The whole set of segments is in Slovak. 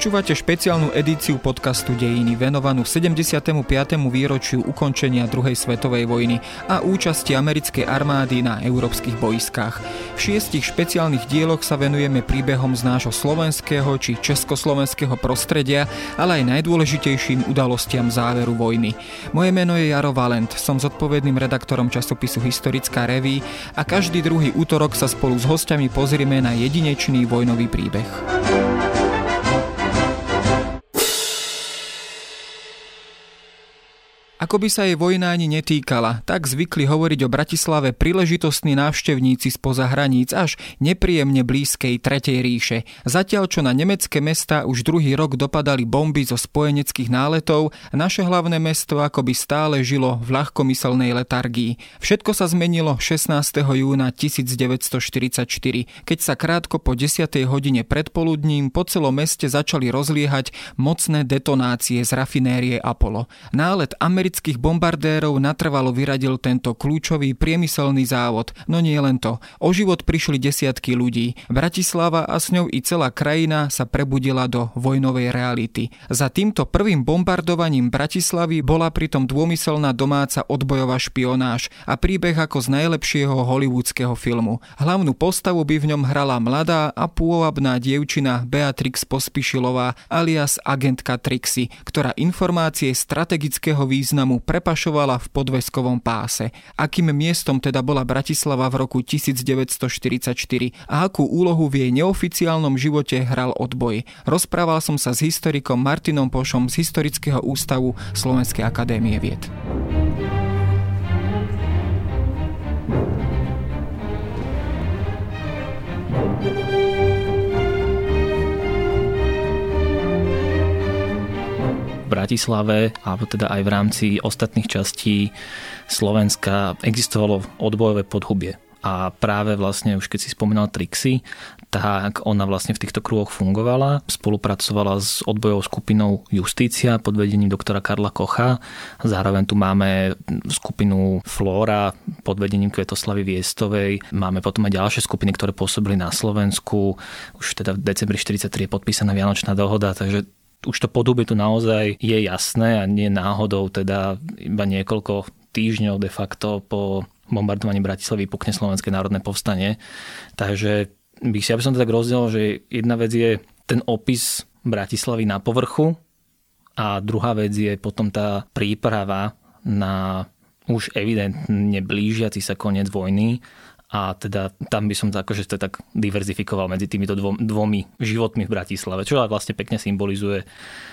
Počúvate špeciálnu edíciu podcastu Dejiny venovanú 75. výročiu ukončenia druhej svetovej vojny a účasti americkej armády na európskych boiskách. V šiestich špeciálnych dieloch sa venujeme príbehom z nášho slovenského či československého prostredia, ale aj najdôležitejším udalostiam záveru vojny. Moje meno je Jaro Valent, som zodpovedným redaktorom časopisu Historická reví a každý druhý útorok sa spolu s hostiami pozrieme na jedinečný vojnový príbeh. Ako by sa jej vojna ani netýkala, tak zvykli hovoriť o Bratislave príležitostní návštevníci spoza hraníc až nepríjemne blízkej Tretej ríše. Zatiaľ, čo na nemecké mesta už druhý rok dopadali bomby zo spojeneckých náletov, naše hlavné mesto akoby stále žilo v ľahkomyselnej letargii. Všetko sa zmenilo 16. júna 1944, keď sa krátko po 10. hodine predpoludním po celom meste začali rozliehať mocné detonácie z rafinérie Apollo. Nálet Ameri- amerických bombardérov natrvalo vyradil tento kľúčový priemyselný závod. No nie len to. O život prišli desiatky ľudí. Bratislava a s ňou i celá krajina sa prebudila do vojnovej reality. Za týmto prvým bombardovaním Bratislavy bola pritom dômyselná domáca odbojová špionáž a príbeh ako z najlepšieho hollywoodského filmu. Hlavnú postavu by v ňom hrala mladá a pôvabná dievčina Beatrix Pospišilová alias agentka Trixie, ktorá informácie strategického významu významu prepašovala v podveskovom páse. Akým miestom teda bola Bratislava v roku 1944 a akú úlohu v jej neoficiálnom živote hral odboj. Rozprával som sa s historikom Martinom Pošom z Historického ústavu Slovenskej akadémie vied. Bratislave, alebo teda aj v rámci ostatných častí Slovenska existovalo odbojové podhubie. A práve vlastne, už keď si spomínal Trixy, tak ona vlastne v týchto kruhoch fungovala, spolupracovala s odbojovou skupinou Justícia pod vedením doktora Karla Kocha. Zároveň tu máme skupinu Flóra pod vedením Kvetoslavy Viestovej. Máme potom aj ďalšie skupiny, ktoré pôsobili na Slovensku. Už teda v decembri 1943 je podpísaná Vianočná dohoda, takže už to podobie tu naozaj je jasné a nie náhodou teda iba niekoľko týždňov de facto po bombardovaní Bratislavy pukne Slovenské národné povstanie. Takže bych si, aby som to tak rozdiel, že jedna vec je ten opis Bratislavy na povrchu a druhá vec je potom tá príprava na už evidentne blížiaci sa koniec vojny a teda tam by som akože to tak diverzifikoval medzi týmito dvom, dvomi životmi v Bratislave, čo vlastne pekne symbolizuje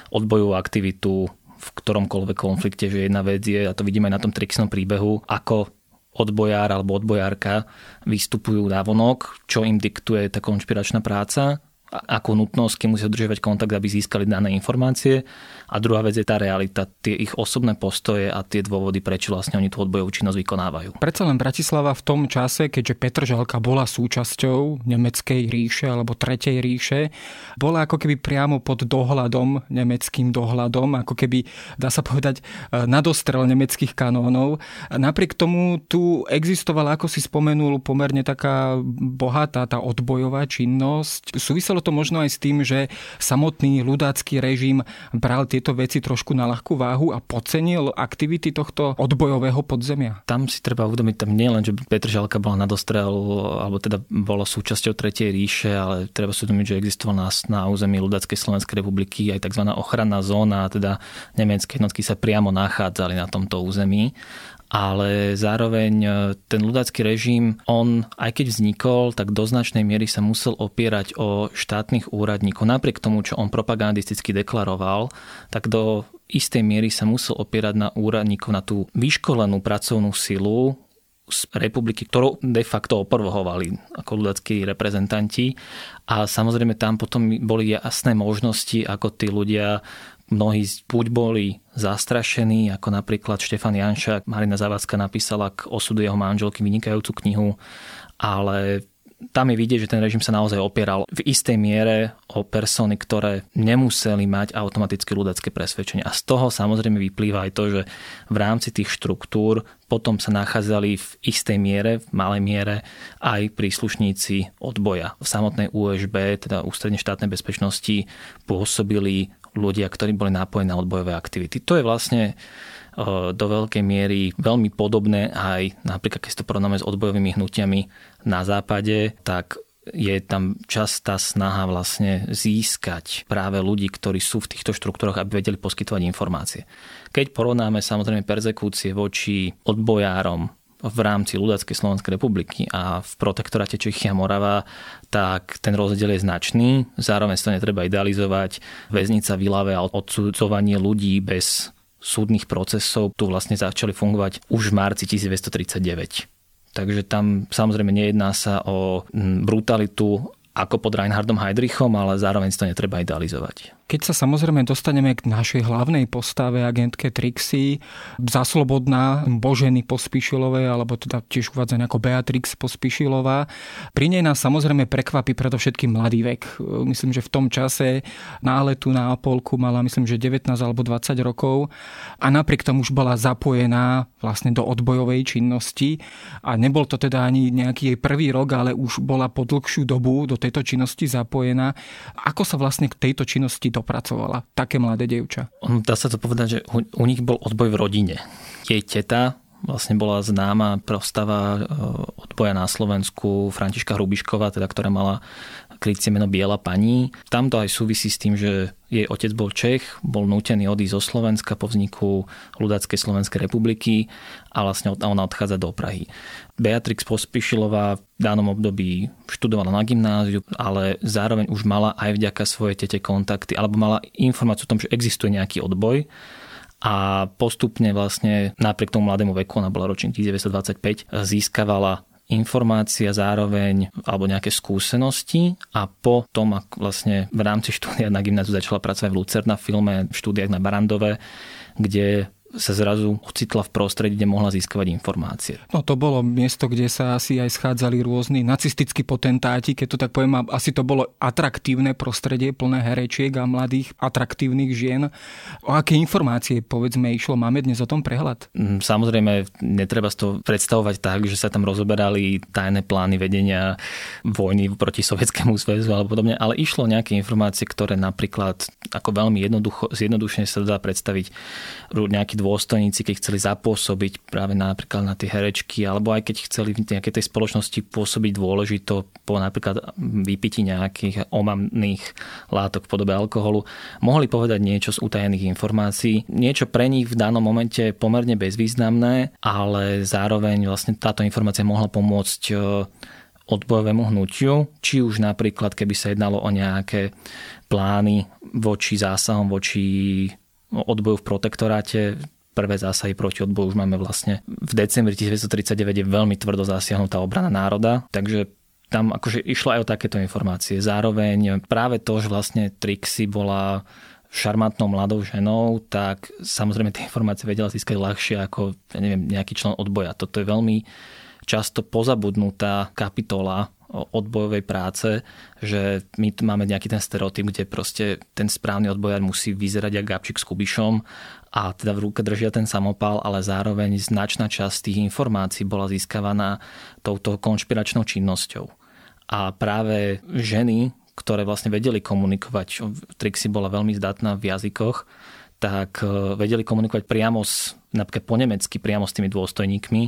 odbojovú aktivitu v ktoromkoľvek konflikte, že jedna vec je, a to vidíme aj na tom Trixnom príbehu, ako odbojár alebo odbojárka vystupujú na vonok, čo im diktuje tá konšpiračná práca akú nutnosť, keď musia udržiavať kontakt, aby získali dané informácie. A druhá vec je tá realita, tie ich osobné postoje a tie dôvody, prečo vlastne oni tú odbojovú činnosť vykonávajú. Predsa len Bratislava v tom čase, keďže Petržalka bola súčasťou Nemeckej ríše alebo Tretej ríše, bola ako keby priamo pod dohľadom, nemeckým dohľadom, ako keby, dá sa povedať, e, nadostrel nemeckých kanónov. Napriek tomu tu existovala, ako si spomenul, pomerne taká bohatá tá odbojová činnosť. Súviselo súviselo to možno aj s tým, že samotný ľudácky režim bral tieto veci trošku na ľahkú váhu a podcenil aktivity tohto odbojového podzemia? Tam si treba uvedomiť, tam nie len, že Petr Žalka bola na dostrel, alebo teda bola súčasťou Tretej ríše, ale treba si uvedomiť, že existovala na, na území ľudáckej Slovenskej republiky aj tzv. ochranná zóna, teda nemecké jednotky sa priamo nachádzali na tomto území ale zároveň e, ten ľudácky režim, on aj keď vznikol, tak do značnej miery sa musel opierať o štátnych úradníkov. Napriek tomu, čo on propagandisticky deklaroval, tak do istej miery sa musel opierať na úradníkov, na tú vyškolenú pracovnú silu z republiky, ktorú de facto oprvohovali ako ľudáckí reprezentanti. A samozrejme tam potom boli jasné možnosti, ako tí ľudia Mnohí buď boli zastrašení, ako napríklad Štefan Janša, Marina Zavacka napísala k osudu jeho manželky vynikajúcu knihu, ale tam je vidieť, že ten režim sa naozaj opieral v istej miere o persony, ktoré nemuseli mať automaticky ľudacké presvedčenie. A z toho samozrejme vyplýva aj to, že v rámci tých štruktúr potom sa nachádzali v istej miere, v malej miere aj príslušníci odboja. V samotnej USB, teda Ústredne štátnej bezpečnosti, pôsobili ľudia, ktorí boli napojení na odbojové aktivity. To je vlastne do veľkej miery veľmi podobné aj napríklad, keď to porovnáme s odbojovými hnutiami na západe, tak je tam častá snaha vlastne získať práve ľudí, ktorí sú v týchto štruktúrach, aby vedeli poskytovať informácie. Keď porovnáme samozrejme perzekúcie voči odbojárom v rámci ľudackej Slovenskej republiky a v protektoráte Čechy a Morava, tak ten rozdiel je značný. Zároveň to netreba idealizovať. Väznica Vilave a odsudzovanie ľudí bez súdnych procesov tu vlastne začali fungovať už v marci 1939. Takže tam samozrejme nejedná sa o brutalitu ako pod Reinhardom Heydrichom, ale zároveň to netreba idealizovať. Keď sa samozrejme dostaneme k našej hlavnej postave, agentke Trixie, zaslobodná Boženy Pospišilovej, alebo teda tiež uvádzaná ako Beatrix Pospišilová, pri nej nás samozrejme prekvapí predovšetkým mladý vek. Myslím, že v tom čase náletu na Apolku mala myslím, že 19 alebo 20 rokov a napriek tomu už bola zapojená vlastne do odbojovej činnosti a nebol to teda ani nejaký jej prvý rok, ale už bola po dlhšiu dobu do tejto činnosti zapojená. Ako sa vlastne k tejto činnosti dopracovala také mladé dievča? Dá sa to povedať, že u nich bol odboj v rodine. Jej teta vlastne bola známa prostava e, odboja na Slovensku Františka Hrubišková, teda, ktorá mala krycie meno Biela pani. Tam to aj súvisí s tým, že jej otec bol Čech, bol nútený odísť zo Slovenska po vzniku ľudáckej Slovenskej republiky a vlastne ona odchádza do Prahy. Beatrix Pospišilová v danom období študovala na gymnáziu, ale zároveň už mala aj vďaka svojej tete kontakty, alebo mala informáciu o tom, že existuje nejaký odboj a postupne vlastne napriek tomu mladému veku, ona bola ročník 1925, získavala informácia zároveň alebo nejaké skúsenosti a po tom, ak vlastne v rámci štúdia na gymnáziu začala pracovať v Lucerna v filme, v štúdiách na Barandove, kde sa zrazu ocitla v prostredí, kde mohla získavať informácie. No to bolo miesto, kde sa asi aj schádzali rôzni nacistickí potentáti, keď to tak poviem, asi to bolo atraktívne prostredie, plné herečiek a mladých atraktívnych žien. O aké informácie, povedzme, išlo? Máme dnes o tom prehľad? Mm, samozrejme, netreba to predstavovať tak, že sa tam rozoberali tajné plány vedenia vojny proti Sovietskému zväzu alebo podobne, ale išlo nejaké informácie, ktoré napríklad ako veľmi jednoducho, zjednodušene sa dá predstaviť nejaký dôstojníci, keď chceli zapôsobiť práve napríklad na tie herečky, alebo aj keď chceli v nejakej tej spoločnosti pôsobiť dôležito po napríklad vypiti nejakých omamných látok v podobe alkoholu, mohli povedať niečo z utajených informácií. Niečo pre nich v danom momente pomerne bezvýznamné, ale zároveň vlastne táto informácia mohla pomôcť e, odbojovému hnutiu, či už napríklad, keby sa jednalo o nejaké plány voči zásahom, voči odboju v protektoráte. Prvé zásahy proti odboju už máme vlastne v decembri 1939 je veľmi tvrdo zasiahnutá obrana národa, takže tam akože išlo aj o takéto informácie. Zároveň práve to, že vlastne Trixie bola šarmantnou mladou ženou, tak samozrejme tie informácie vedela získať ľahšie ako ja neviem, nejaký člen odboja. Toto je veľmi často pozabudnutá kapitola odbojovej práce, že my máme nejaký ten stereotyp, kde proste ten správny odbojár musí vyzerať ako Gabčík s Kubišom a teda v ruke držia ten samopal, ale zároveň značná časť tých informácií bola získavaná touto konšpiračnou činnosťou. A práve ženy, ktoré vlastne vedeli komunikovať, Trixie bola veľmi zdatná v jazykoch, tak e, vedeli komunikovať priamo s, napríklad po nemecky, priamo s tými dôstojníkmi,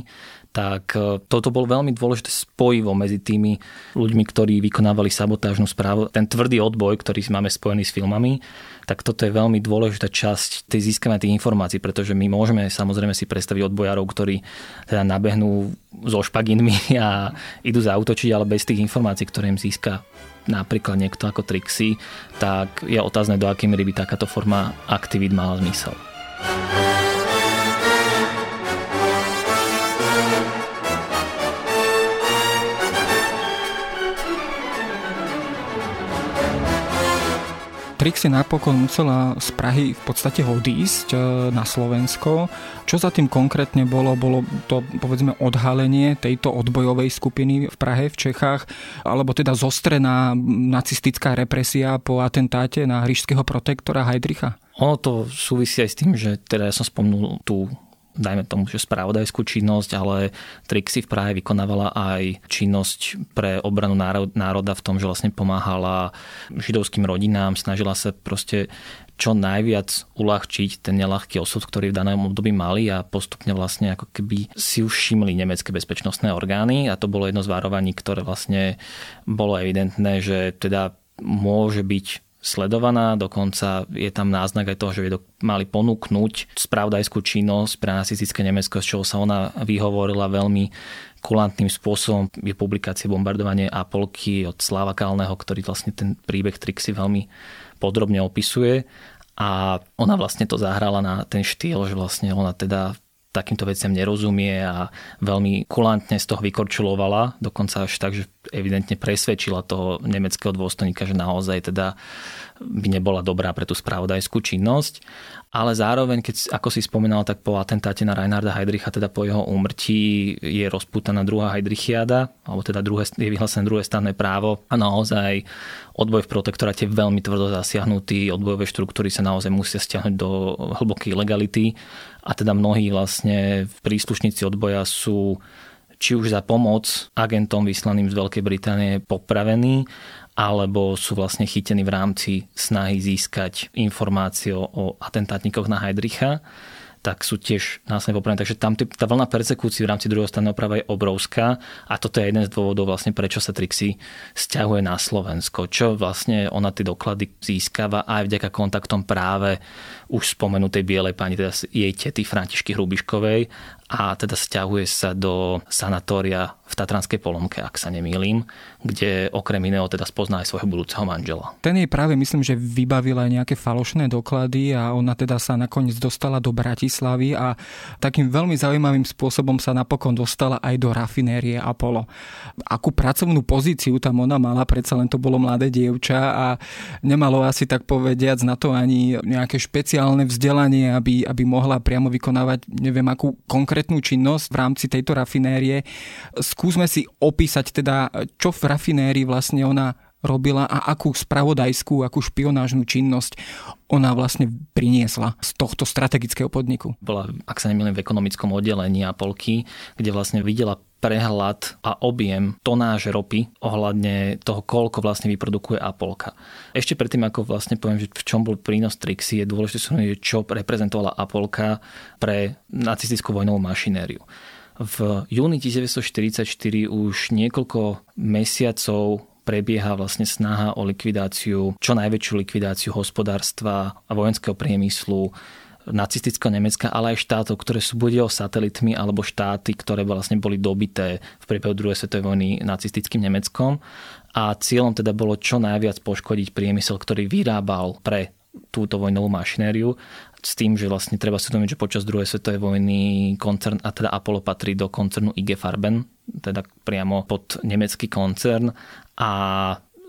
tak e, toto bol veľmi dôležité spojivo medzi tými ľuďmi, ktorí vykonávali sabotážnu správu. Ten tvrdý odboj, ktorý máme spojený s filmami, tak toto je veľmi dôležitá časť tej získania tých informácií, pretože my môžeme samozrejme si predstaviť odbojárov, ktorí teda nabehnú so špaginmi a idú zautočiť, ale bez tých informácií, ktoré im získa napríklad niekto ako Trixie, tak je otázne, do akej miery by takáto forma aktivít mala zmysel. Trixie napokon musela z Prahy v podstate odísť e, na Slovensko. Čo za tým konkrétne bolo? Bolo to povedzme odhalenie tejto odbojovej skupiny v Prahe, v Čechách, alebo teda zostrená nacistická represia po atentáte na hrišského protektora Heidricha? Ono to súvisí aj s tým, že teda ja som spomnul tú dajme tomu, že spravodajskú činnosť, ale Trixie v Prahe vykonávala aj činnosť pre obranu národa v tom, že vlastne pomáhala židovským rodinám, snažila sa proste čo najviac uľahčiť ten nelahký osud, ktorý v danom období mali a postupne vlastne ako keby si už všimli nemecké bezpečnostné orgány a to bolo jedno z varovaní, ktoré vlastne bolo evidentné, že teda môže byť sledovaná, dokonca je tam náznak aj toho, že mali ponúknuť spravodajskú činnosť pre nacistické Nemecko, z čoho sa ona vyhovorila veľmi kulantným spôsobom. Je publikácie Bombardovanie Apolky od Slava Kalného, ktorý vlastne ten príbeh Trixy veľmi podrobne opisuje a ona vlastne to zahrala na ten štýl, že vlastne ona teda takýmto veciam nerozumie a veľmi kulantne z toho vykorčulovala, dokonca až tak, že evidentne presvedčila toho nemeckého dôstojníka, že naozaj teda by nebola dobrá pre tú spravodajskú činnosť. Ale zároveň, keď, ako si spomínal, tak po atentáte na Reinharda Heydricha, teda po jeho úmrtí je rozputaná druhá Heydrichiada, alebo teda druhé, je vyhlásené druhé stanné právo. A naozaj odboj v protektoráte je veľmi tvrdo zasiahnutý, odbojové štruktúry sa naozaj musia stiahnuť do hlbokej legality. A teda mnohí vlastne príslušníci odboja sú či už za pomoc agentom vyslaným z Veľkej Británie popravení, alebo sú vlastne chytení v rámci snahy získať informácie o atentátnikoch na Heidricha tak sú tiež následne popravené. Takže tam tá vlna persekúcií v rámci druhého stanného práva je obrovská a toto je jeden z dôvodov vlastne, prečo sa Trixie stiahuje na Slovensko. Čo vlastne ona tie doklady získava aj vďaka kontaktom práve už spomenutej bielej pani, teda jej tety Františky Hrubiškovej a teda stiahuje sa do sanatória v Tatranskej Polomke, ak sa nemýlim, kde okrem iného teda spozná aj svojho budúceho manžela. Ten jej práve myslím, že vybavila aj nejaké falošné doklady a ona teda sa nakoniec dostala do Bratislavy a takým veľmi zaujímavým spôsobom sa napokon dostala aj do rafinérie Apollo. Akú pracovnú pozíciu tam ona mala, predsa len to bolo mladé dievča a nemalo asi tak povediac na to ani nejaké špeciálne vzdelanie, aby, aby mohla priamo vykonávať neviem akú konkrétnu činnosť v rámci tejto rafinérie. Skúsme si opísať teda, čo v rafinérii vlastne ona robila a akú spravodajskú, akú špionážnu činnosť ona vlastne priniesla z tohto strategického podniku. Bola, ak sa nemýlim, v ekonomickom oddelení Apolky, kde vlastne videla prehľad a objem tonáž ropy ohľadne toho, koľko vlastne vyprodukuje Apolka. Ešte predtým, ako vlastne poviem, že v čom bol prínos Trixie, je dôležité čo reprezentovala Apolka pre nacistickú vojnovú mašinériu. V júni 1944 už niekoľko mesiacov prebieha vlastne snaha o likvidáciu, čo najväčšiu likvidáciu hospodárstva a vojenského priemyslu nacistického Nemecka, ale aj štátov, ktoré sú buď jeho satelitmi, alebo štáty, ktoré vlastne boli dobité v priebehu druhej svetovej vojny nacistickým Nemeckom. A cieľom teda bolo čo najviac poškodiť priemysel, ktorý vyrábal pre túto vojnovú mašinériu s tým, že vlastne treba si uvedomiť, že počas druhej svetovej vojny koncern, a teda Apollo patrí do koncernu IG Farben, teda priamo pod nemecký koncern a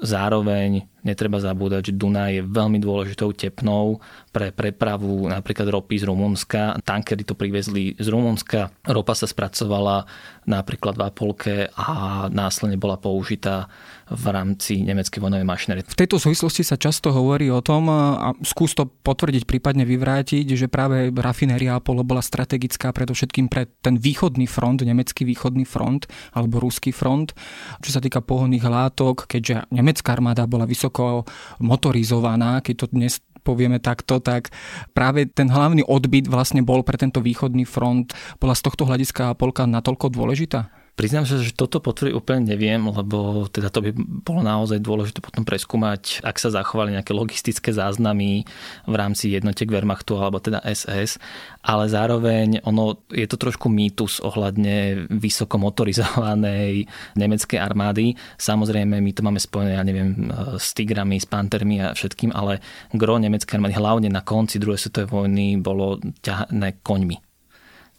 zároveň Netreba zabúdať, že Duna je veľmi dôležitou tepnou pre prepravu napríklad ropy z Rumunska. Tankery to privezli z Rumunska. Ropa sa spracovala napríklad v Apolke a následne bola použitá v rámci nemeckej vojnovej mašinerie. V tejto súvislosti sa často hovorí o tom, a skús to potvrdiť, prípadne vyvrátiť, že práve rafinéria Apollo bola strategická predovšetkým pre ten východný front, nemecký východný front alebo ruský front. Čo sa týka pohonných látok, keďže nemecká armáda bola vysoko vysoko motorizovaná, keď to dnes povieme takto, tak práve ten hlavný odbyt vlastne bol pre tento východný front. Bola z tohto hľadiska Polka natoľko dôležitá? Priznám sa, že toto potvrdiť úplne neviem, lebo teda to by bolo naozaj dôležité potom preskúmať, ak sa zachovali nejaké logistické záznamy v rámci jednotiek Wehrmachtu alebo teda SS, ale zároveň ono je to trošku mýtus ohľadne vysoko motorizovanej nemeckej armády. Samozrejme, my to máme spojené, ja neviem, s tigrami, s pantermi a všetkým, ale gro nemeckej armády hlavne na konci druhej svetovej vojny bolo ťahané koňmi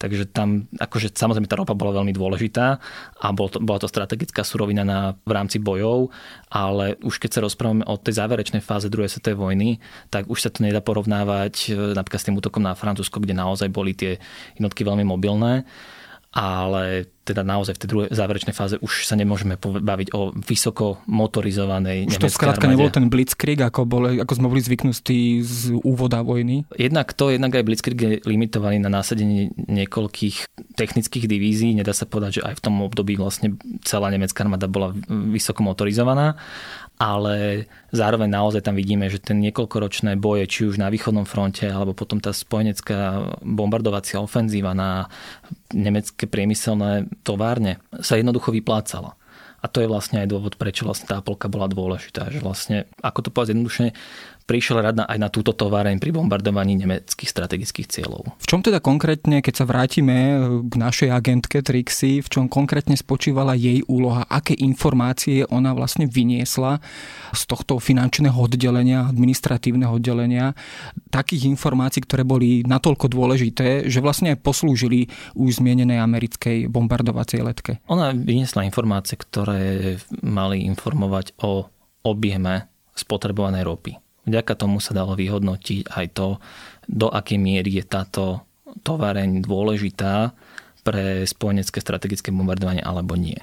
Takže tam, akože samozrejme tá ropa bola veľmi dôležitá a bol to, bola to strategická surovina na, v rámci bojov, ale už keď sa rozprávame o tej záverečnej fáze druhej svetovej vojny, tak už sa to nedá porovnávať e, napríklad s tým útokom na Francúzsko, kde naozaj boli tie jednotky veľmi mobilné ale teda naozaj v tej druhej záverečnej fáze už sa nemôžeme baviť o vysoko motorizovanej Už to skrátka nebol ten blitzkrieg, ako, bol, ako sme boli zvyknutí z úvoda vojny? Jednak to, jednak aj blitzkrieg je limitovaný na násadenie niekoľkých technických divízií. Nedá sa povedať, že aj v tom období vlastne celá nemecká armáda bola vysoko motorizovaná ale zároveň naozaj tam vidíme, že ten niekoľkoročné boje, či už na východnom fronte, alebo potom tá spojenecká bombardovacia ofenzíva na nemecké priemyselné továrne sa jednoducho vyplácala. A to je vlastne aj dôvod, prečo vlastne tá polka bola dôležitá. Že vlastne, ako to povedať jednoduše, prišiel rad na, aj na túto továreň pri bombardovaní nemeckých strategických cieľov. V čom teda konkrétne, keď sa vrátime e, k našej agentke Trixie, v čom konkrétne spočívala jej úloha, aké informácie ona vlastne vyniesla z tohto finančného oddelenia, administratívneho oddelenia, takých informácií, ktoré boli natoľko dôležité, že vlastne aj poslúžili už zmienenej americkej bombardovacej letke. Ona vyniesla informácie, ktoré mali informovať o objeme spotrebovanej ropy. Vďaka tomu sa dalo vyhodnotiť aj to, do akej miery je táto továreň dôležitá pre spojenecké strategické bombardovanie alebo nie.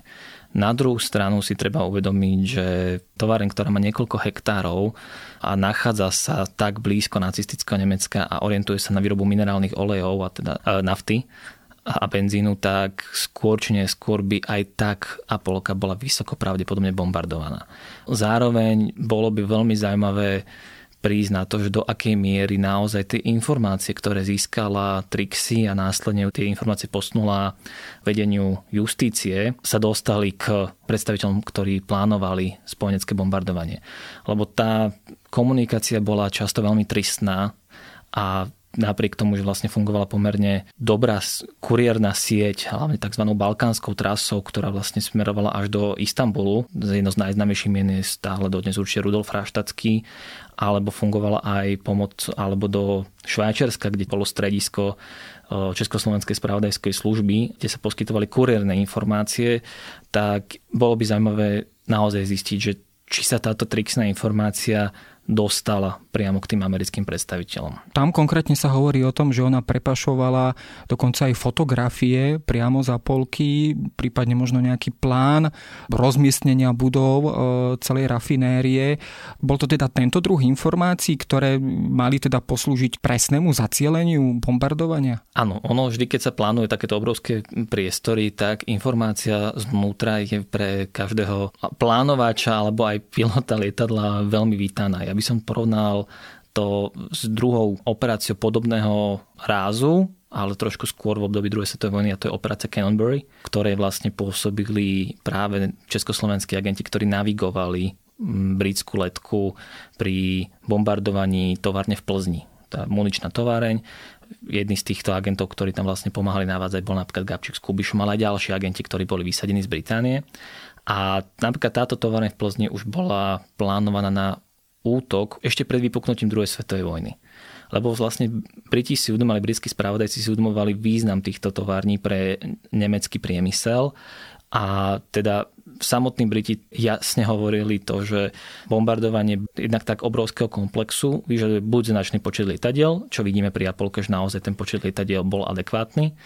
Na druhú stranu si treba uvedomiť, že továreň, ktorá má niekoľko hektárov a nachádza sa tak blízko nacistického Nemecka a orientuje sa na výrobu minerálnych olejov a teda e, nafty, a benzínu, tak skôr či neskôr by aj tak Apolka bola vysoko pravdepodobne bombardovaná. Zároveň bolo by veľmi zaujímavé prísť na to, že do akej miery naozaj tie informácie, ktoré získala Trixie a následne tie informácie posnula vedeniu justície, sa dostali k predstaviteľom, ktorí plánovali spojenecké bombardovanie. Lebo tá komunikácia bola často veľmi tristná a napriek tomu, že vlastne fungovala pomerne dobrá kuriérna sieť, hlavne tzv. balkánskou trasou, ktorá vlastne smerovala až do Istanbulu. Jedno z najznámejších mien je stále dodnes určite Rudolf Raštatský, alebo fungovala aj pomoc alebo do Švajčiarska, kde bolo stredisko Československej spravodajskej služby, kde sa poskytovali kuriérne informácie, tak bolo by zaujímavé naozaj zistiť, že či sa táto trixná informácia dostala priamo k tým americkým predstaviteľom. Tam konkrétne sa hovorí o tom, že ona prepašovala dokonca aj fotografie priamo za polky, prípadne možno nejaký plán rozmiestnenia budov e, celej rafinérie. Bol to teda tento druh informácií, ktoré mali teda poslúžiť presnému zacieleniu bombardovania? Áno, ono vždy, keď sa plánuje takéto obrovské priestory, tak informácia zvnútra je pre každého plánovača alebo aj pilota lietadla veľmi vítaná. Ja by som porovnal to s druhou operáciou podobného rázu, ale trošku skôr v období druhej svetovej vojny a to je operácia Cannonbury, ktoré vlastne pôsobili práve československí agenti, ktorí navigovali britskú letku pri bombardovaní továrne v Plzni. Tá muničná továreň. Jedný z týchto agentov, ktorí tam vlastne pomáhali navádzať, bol napríklad Gabčík s Kubišom, ale aj ďalší agenti, ktorí boli vysadení z Británie. A napríklad táto továreň v Plzni už bola plánovaná na útok ešte pred vypuknutím druhej svetovej vojny. Lebo vlastne Briti si uvedomali, britskí spravodajci si uvedomovali význam týchto tovární pre nemecký priemysel a teda samotní Briti jasne hovorili to, že bombardovanie jednak tak obrovského komplexu vyžaduje buď značný počet lietadiel, čo vidíme pri Apolke, že naozaj ten počet lietadiel bol adekvátny,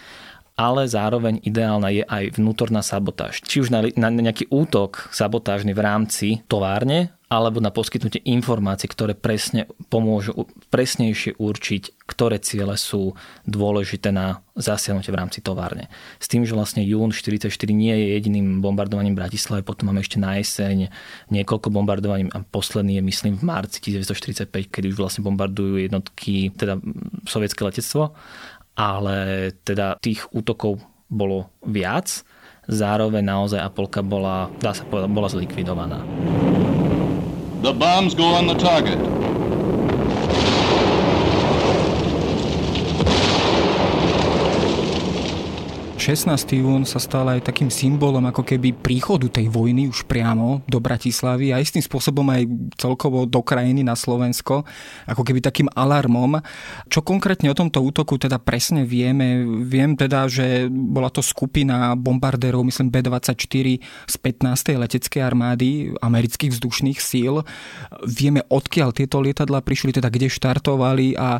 ale zároveň ideálna je aj vnútorná sabotáž. Či už na, na nejaký útok sabotážny v rámci továrne, alebo na poskytnutie informácií, ktoré presne pomôžu presnejšie určiť, ktoré ciele sú dôležité na zasiahnutie v rámci továrne. S tým, že vlastne jún 44 nie je jediným bombardovaním Bratislavy, potom máme ešte na jeseň niekoľko bombardovaní a posledný je myslím v marci 1945, kedy už vlastne bombardujú jednotky, teda sovietské letectvo ale teda tých útokov bolo viac. Zároveň naozaj Apolka bola, dá sa povedať, bola zlikvidovaná. The bombs go on the target. 16. jún sa stal aj takým symbolom ako keby príchodu tej vojny už priamo do Bratislavy a istým spôsobom aj celkovo do krajiny na Slovensko, ako keby takým alarmom. Čo konkrétne o tomto útoku teda presne vieme? Viem teda, že bola to skupina bombardérov, myslím B-24 z 15. leteckej armády amerických vzdušných síl. Vieme, odkiaľ tieto lietadla prišli, teda kde štartovali a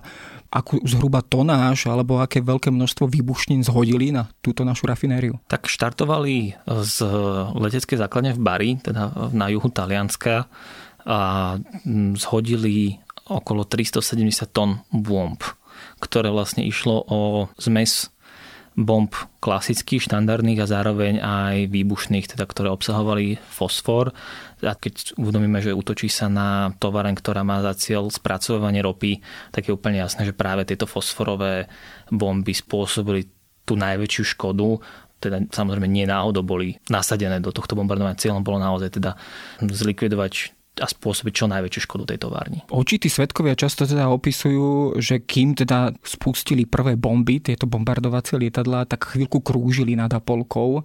akú zhruba tonáž alebo aké veľké množstvo výbušnín zhodili na túto našu rafinériu? Tak štartovali z leteckej základne v Bari, teda na juhu Talianska a zhodili okolo 370 tón bomb, ktoré vlastne išlo o zmes bomb klasických, štandardných a zároveň aj výbušných, teda ktoré obsahovali fosfor. A keď uvedomíme, že útočí sa na tovareň, ktorá má za cieľ spracovanie ropy, tak je úplne jasné, že práve tieto fosforové bomby spôsobili tú najväčšiu škodu teda samozrejme nie náhodou boli nasadené do tohto bombardovania. Cieľom bolo naozaj teda zlikvidovať a spôsobiť čo najväčšiu škodu tej továrni. Očití svetkovia často teda opisujú, že kým teda spustili prvé bomby, tieto bombardovacie lietadlá, tak chvíľku krúžili nad Apolkou.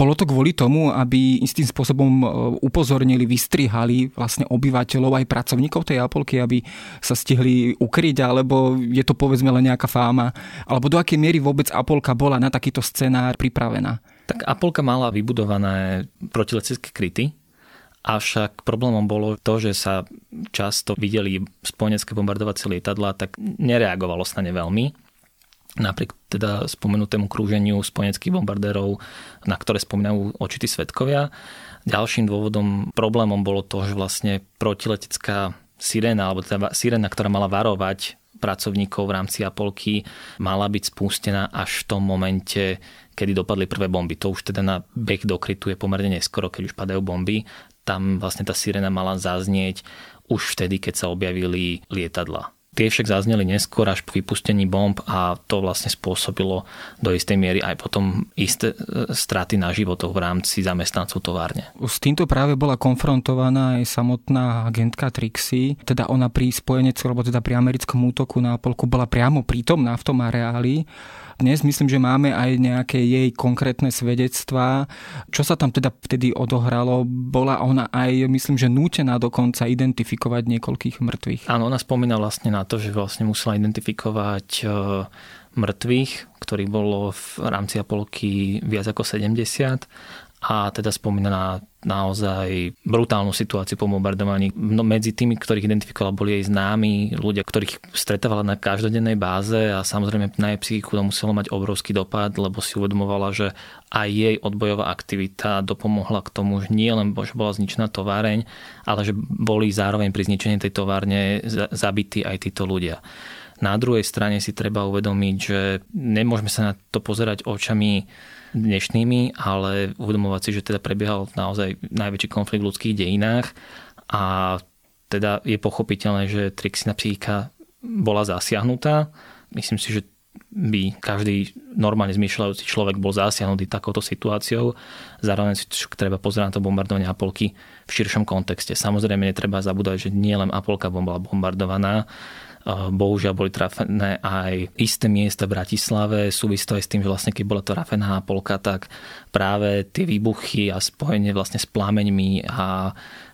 Bolo to kvôli tomu, aby istým spôsobom e, upozornili, vystrihali vlastne obyvateľov aj pracovníkov tej Apolky, aby sa stihli ukryť, alebo je to povedzme len nejaká fáma, alebo do akej miery vôbec Apolka bola na takýto scenár pripravená? Tak Apolka mala vybudované protiletecké kryty, Avšak problémom bolo to, že sa často videli spojenecké bombardovacie lietadla, tak nereagovalo sa ne veľmi. Napriek teda spomenutému krúženiu spojeneckých bombardérov, na ktoré spomínajú očití svetkovia. Ďalším dôvodom, problémom bolo to, že vlastne protiletecká sirena, alebo teda sirena, ktorá mala varovať pracovníkov v rámci Apolky, mala byť spustená až v tom momente, kedy dopadli prvé bomby. To už teda na beh do krytu je pomerne neskoro, keď už padajú bomby tam vlastne tá sirena mala zaznieť už vtedy, keď sa objavili lietadla. Tie však zazneli neskôr až po vypustení bomb a to vlastne spôsobilo do istej miery aj potom isté e, straty na životoch v rámci zamestnancov továrne. S týmto práve bola konfrontovaná aj samotná agentka Trixie, teda ona pri spojenecku, alebo teda pri americkom útoku na Apolku bola priamo prítomná v tom areáli dnes myslím, že máme aj nejaké jej konkrétne svedectvá. Čo sa tam teda vtedy odohralo? Bola ona aj, myslím, že nútená dokonca identifikovať niekoľkých mŕtvych. Áno, ona spomína vlastne na to, že vlastne musela identifikovať e, mŕtvych, ktorých bolo v rámci Apolky viac ako 70 a teda spomína na naozaj brutálnu situáciu po bombardovaní. No, medzi tými, ktorých identifikovala, boli jej známi, ľudia, ktorých stretávala na každodennej báze a samozrejme na jej psychiku to muselo mať obrovský dopad, lebo si uvedomovala, že aj jej odbojová aktivita dopomohla k tomu, že nie len že bola zničená továreň, ale že boli zároveň pri zničení tej továrne zabití aj títo ľudia. Na druhej strane si treba uvedomiť, že nemôžeme sa na to pozerať očami dnešnými, ale uvedomovať si, že teda prebiehal naozaj najväčší konflikt v ľudských dejinách a teda je pochopiteľné, že Trixina psychika bola zasiahnutá. Myslím si, že by každý normálne zmýšľajúci človek bol zasiahnutý takouto situáciou. Zároveň si treba pozerať na to bombardovanie Apolky v širšom kontexte. Samozrejme, netreba zabúdať, že nie len Apolka bola bombardovaná, Bohužiaľ boli trafené aj isté miesta v Bratislave. Súvisí to aj s tým, že vlastne keď bola to rafená polka, tak práve tie výbuchy a spojenie vlastne s plameňmi a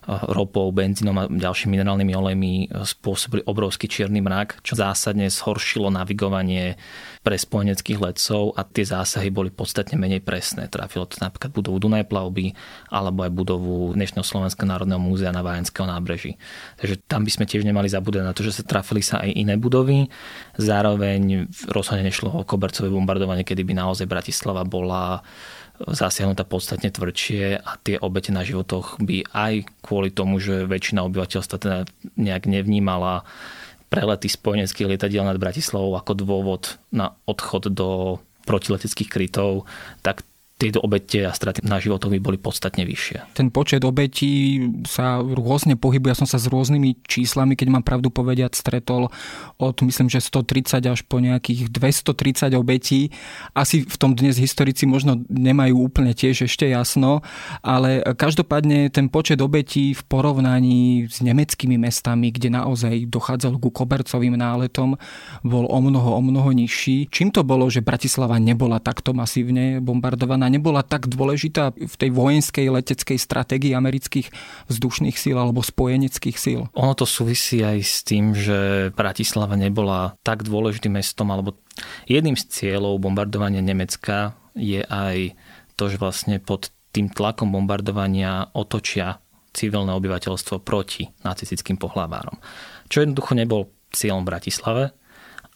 ropou, benzínom a ďalšími minerálnymi olejmi spôsobili obrovský čierny mrak, čo zásadne zhoršilo navigovanie pre spojeneckých letcov a tie zásahy boli podstatne menej presné. Trafilo to napríklad budovu Dunaj plavby alebo aj budovu dnešného Slovenského národného múzea na Vajenského nábreží. Takže tam by sme tiež nemali zabúdať na to, že sa trafili sa aj iné budovy. Zároveň rozhodne nešlo o kobercové bombardovanie, kedy by naozaj Bratislava bola zasiahnutá podstatne tvrdšie a tie obete na životoch by aj kvôli tomu, že väčšina obyvateľstva teda nejak nevnímala prelety spojeneckých lietadiel nad Bratislavou ako dôvod na odchod do protileteckých krytov, tak tieto obete a straty na životoch by boli podstatne vyššie. Ten počet obetí sa rôzne pohybuje. Ja som sa s rôznymi číslami, keď mám pravdu povedať, stretol od myslím, že 130 až po nejakých 230 obetí. Asi v tom dnes historici možno nemajú úplne tiež ešte jasno, ale každopádne ten počet obetí v porovnaní s nemeckými mestami, kde naozaj dochádzalo ku kobercovým náletom, bol o mnoho, o mnoho nižší. Čím to bolo, že Bratislava nebola takto masívne bombardovaná? Nebola tak dôležitá v tej vojenskej leteckej stratégii amerických vzdušných síl alebo spojeneckých síl? Ono to súvisí aj s tým, že Bratislava nebola tak dôležitým mestom, alebo jedným z cieľov bombardovania Nemecka je aj to, že vlastne pod tým tlakom bombardovania otočia civilné obyvateľstvo proti nacistickým pohlavárom. Čo jednoducho nebol cieľom Bratislave,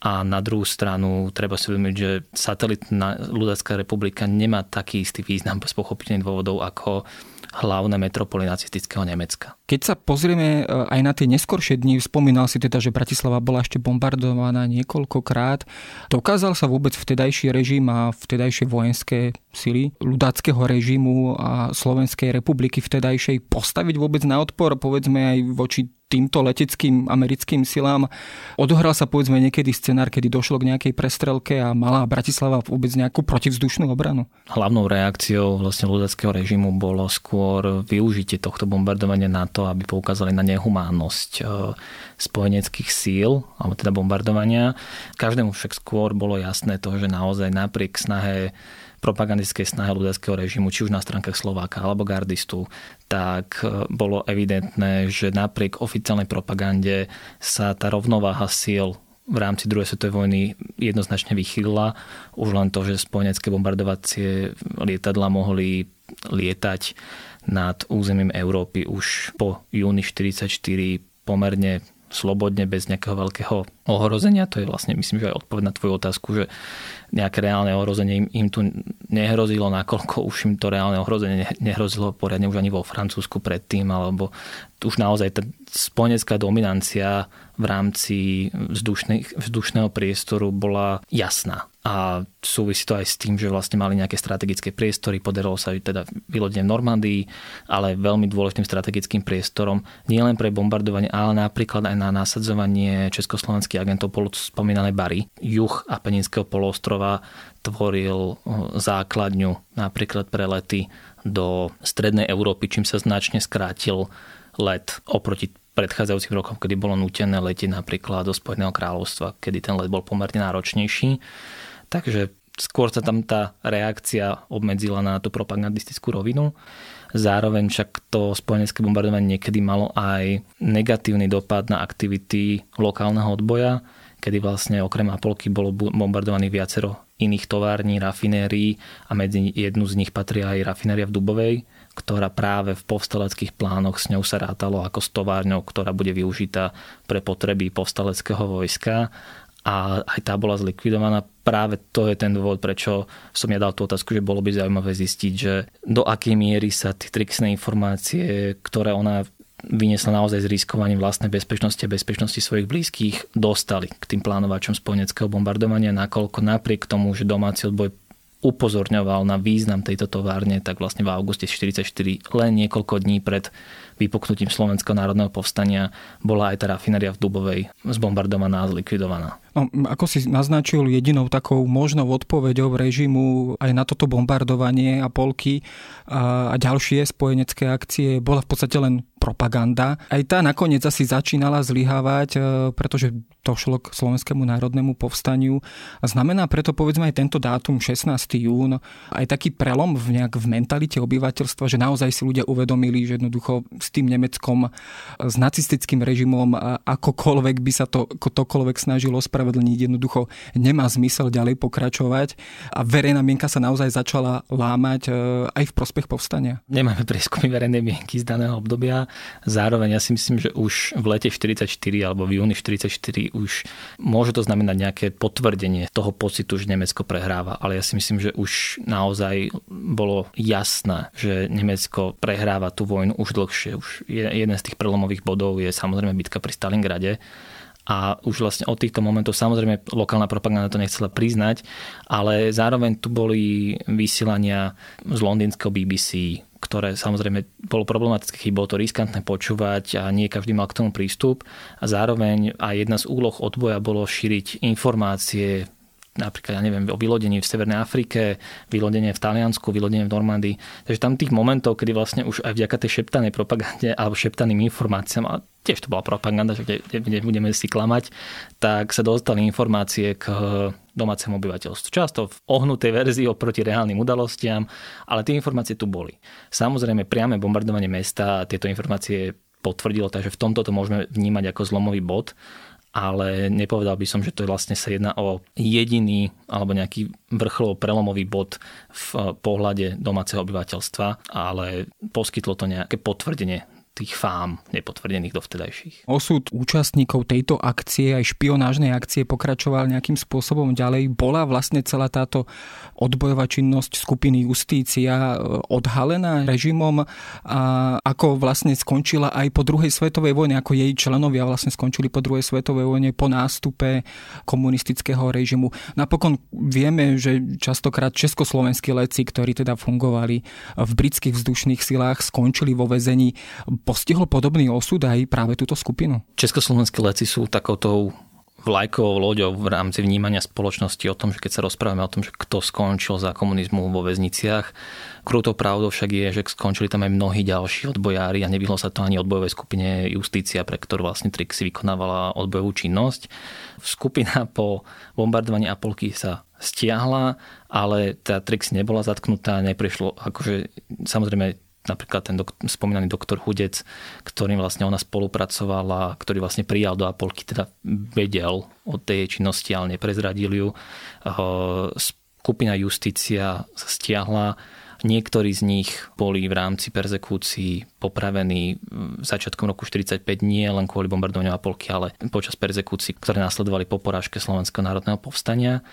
a na druhú stranu treba si uvedomiť, že satelitná ľudovská republika nemá taký istý význam bez pochopiteľných dôvodov ako hlavné metropoly nacistického Nemecka. Keď sa pozrieme e, aj na tie neskoršie dni, spomínal si teda, že Bratislava bola ešte bombardovaná niekoľkokrát. Dokázal sa vôbec vtedajší režim a vtedajšie vojenské sily ľudáckého režimu a Slovenskej republiky vtedajšej postaviť vôbec na odpor, povedzme aj voči týmto leteckým americkým silám. Odohral sa povedzme niekedy scenár, kedy došlo k nejakej prestrelke a mala Bratislava vôbec nejakú protivzdušnú obranu? Hlavnou reakciou vlastne ľudackého režimu bolo skôr využitie tohto bombardovania na to, aby poukázali na nehumánnosť e, spojeneckých síl, alebo teda bombardovania. Každému však skôr bolo jasné to, že naozaj napriek snahe propagandistickej snahe ľudáckého režimu, či už na stránkach Slováka alebo gardistu, tak e, bolo evidentné, že napriek oficiálnej propagande sa tá rovnováha síl v rámci druhej svetovej vojny jednoznačne vychýlila. Už len to, že spojenecké bombardovacie lietadla mohli lietať nad územím Európy už po júni 1944 pomerne slobodne, bez nejakého veľkého ohrozenia. To je vlastne, myslím, že aj odpoveď na tvoju otázku, že nejaké reálne ohrozenie im, im tu nehrozilo, nakoľko už im to reálne ohrozenie nehrozilo poriadne už ani vo Francúzsku predtým, alebo už naozaj tá spojenecká dominancia v rámci vzdušného priestoru bola jasná. A súvisí to aj s tým, že vlastne mali nejaké strategické priestory, podarilo sa teda vylodiť v Normandii, ale veľmi dôležitým strategickým priestorom nielen pre bombardovanie, ale napríklad aj na nasadzovanie československých agentov polo spomínané Bary. Juh Apeninského poloostrova tvoril základňu napríklad pre lety do strednej Európy, čím sa značne skrátil let oproti predchádzajúcim rokom, kedy bolo nutené letieť napríklad do Spojeného kráľovstva, kedy ten let bol pomerne náročnejší. Takže skôr sa tam tá reakcia obmedzila na tú propagandistickú rovinu. Zároveň však to spojenecké bombardovanie niekedy malo aj negatívny dopad na aktivity lokálneho odboja, kedy vlastne okrem Apolky bolo bombardovaných viacero iných tovární, rafinérií a medzi jednu z nich patria aj rafinéria v Dubovej, ktorá práve v povstaleckých plánoch s ňou sa rátalo ako s továrňou, ktorá bude využitá pre potreby povstaleckého vojska a aj tá bola zlikvidovaná. Práve to je ten dôvod, prečo som ja dal tú otázku, že bolo by zaujímavé zistiť, že do akej miery sa tie trixné informácie, ktoré ona vyniesla naozaj s riskovaním vlastnej bezpečnosti a bezpečnosti svojich blízkych, dostali k tým plánovačom spojeneckého bombardovania, nakoľko napriek tomu, že domáci odboj upozorňoval na význam tejto továrne, tak vlastne v auguste 1944, len niekoľko dní pred vypuknutím Slovenského národného povstania, bola aj tá rafinéria v Dubovej zbombardovaná a zlikvidovaná. No, ako si naznačil, jedinou takou možnou odpoveďou režimu aj na toto bombardovanie a polky a, a ďalšie spojenecké akcie bola v podstate len propaganda. Aj tá nakoniec asi začínala zlyhávať, e, pretože došlo k Slovenskému národnému povstaniu. A znamená preto povedzme aj tento dátum 16. jún aj taký prelom v nejak v mentalite obyvateľstva, že naozaj si ľudia uvedomili, že jednoducho s tým Nemeckom, s nacistickým režimom akokoľvek by sa to ktokoľvek snažilo ospravedlniť, jednoducho nemá zmysel ďalej pokračovať a verejná mienka sa naozaj začala lámať e, aj v prospech povstania. Nemáme prieskumy verejnej mienky z daného obdobia. Zároveň ja si myslím, že už v lete 44 alebo v júni 44 už môže to znamenať nejaké potvrdenie toho pocitu, že Nemecko prehráva, ale ja si myslím, že už naozaj bolo jasné, že Nemecko prehráva tú vojnu už dlhšie. Už jeden z tých prelomových bodov je samozrejme bitka pri Stalingrade a už vlastne od týchto momentov samozrejme lokálna propaganda to nechcela priznať, ale zároveň tu boli vysielania z londýnskeho BBC, ktoré samozrejme bolo problematické, bolo to riskantné počúvať a nie každý mal k tomu prístup. A zároveň aj jedna z úloh odboja bolo šíriť informácie napríklad, ja neviem, o vylodení v Severnej Afrike, vylodenie v Taliansku, vylodenie v Normandii. Takže tam tých momentov, kedy vlastne už aj vďaka tej šeptanej propagande alebo šeptaným informáciám, a tiež to bola propaganda, že nebudeme si klamať, tak sa dostali informácie k domácemu obyvateľstvu. Často v ohnutej verzii oproti reálnym udalostiam, ale tie informácie tu boli. Samozrejme, priame bombardovanie mesta tieto informácie potvrdilo, takže v tomto to môžeme vnímať ako zlomový bod ale nepovedal by som, že to vlastne sa jedná o jediný alebo nejaký vrcholovo prelomový bod v pohľade domáceho obyvateľstva, ale poskytlo to nejaké potvrdenie tých fám nepotvrdených dovtedajších. Osud účastníkov tejto akcie, aj špionážnej akcie pokračoval nejakým spôsobom ďalej. Bola vlastne celá táto odbojová činnosť skupiny Justícia e, odhalená režimom a ako vlastne skončila aj po druhej svetovej vojne, ako jej členovia vlastne skončili po druhej svetovej vojne po nástupe komunistického režimu. Napokon vieme, že častokrát československí leci, ktorí teda fungovali v britských vzdušných silách, skončili vo väzení postihol podobný osud aj práve túto skupinu? Československé leci sú takoutou vlajkovou loďou v rámci vnímania spoločnosti o tom, že keď sa rozprávame o tom, že kto skončil za komunizmu vo väzniciach. Krutou pravdou však je, že skončili tam aj mnohí ďalší odbojári a nevyhlo sa to ani odbojovej skupine Justícia, pre ktorú vlastne Trixie vykonávala odbojovú činnosť. Skupina po bombardovaní Apolky sa stiahla, ale tá Trix nebola zatknutá, neprišlo, akože samozrejme napríklad ten dok- spomínaný doktor Hudec, ktorým vlastne ona spolupracovala, ktorý vlastne prijal do Apolky, teda vedel o tej činnosti, ale neprezradil ju. Skupina Justícia sa stiahla, Niektorí z nich boli v rámci perzekúcií popravení začiatkom roku 45 nie len kvôli bombardovaniu Apolky, ale počas perzekúcií, ktoré následovali po porážke Slovenského národného povstania.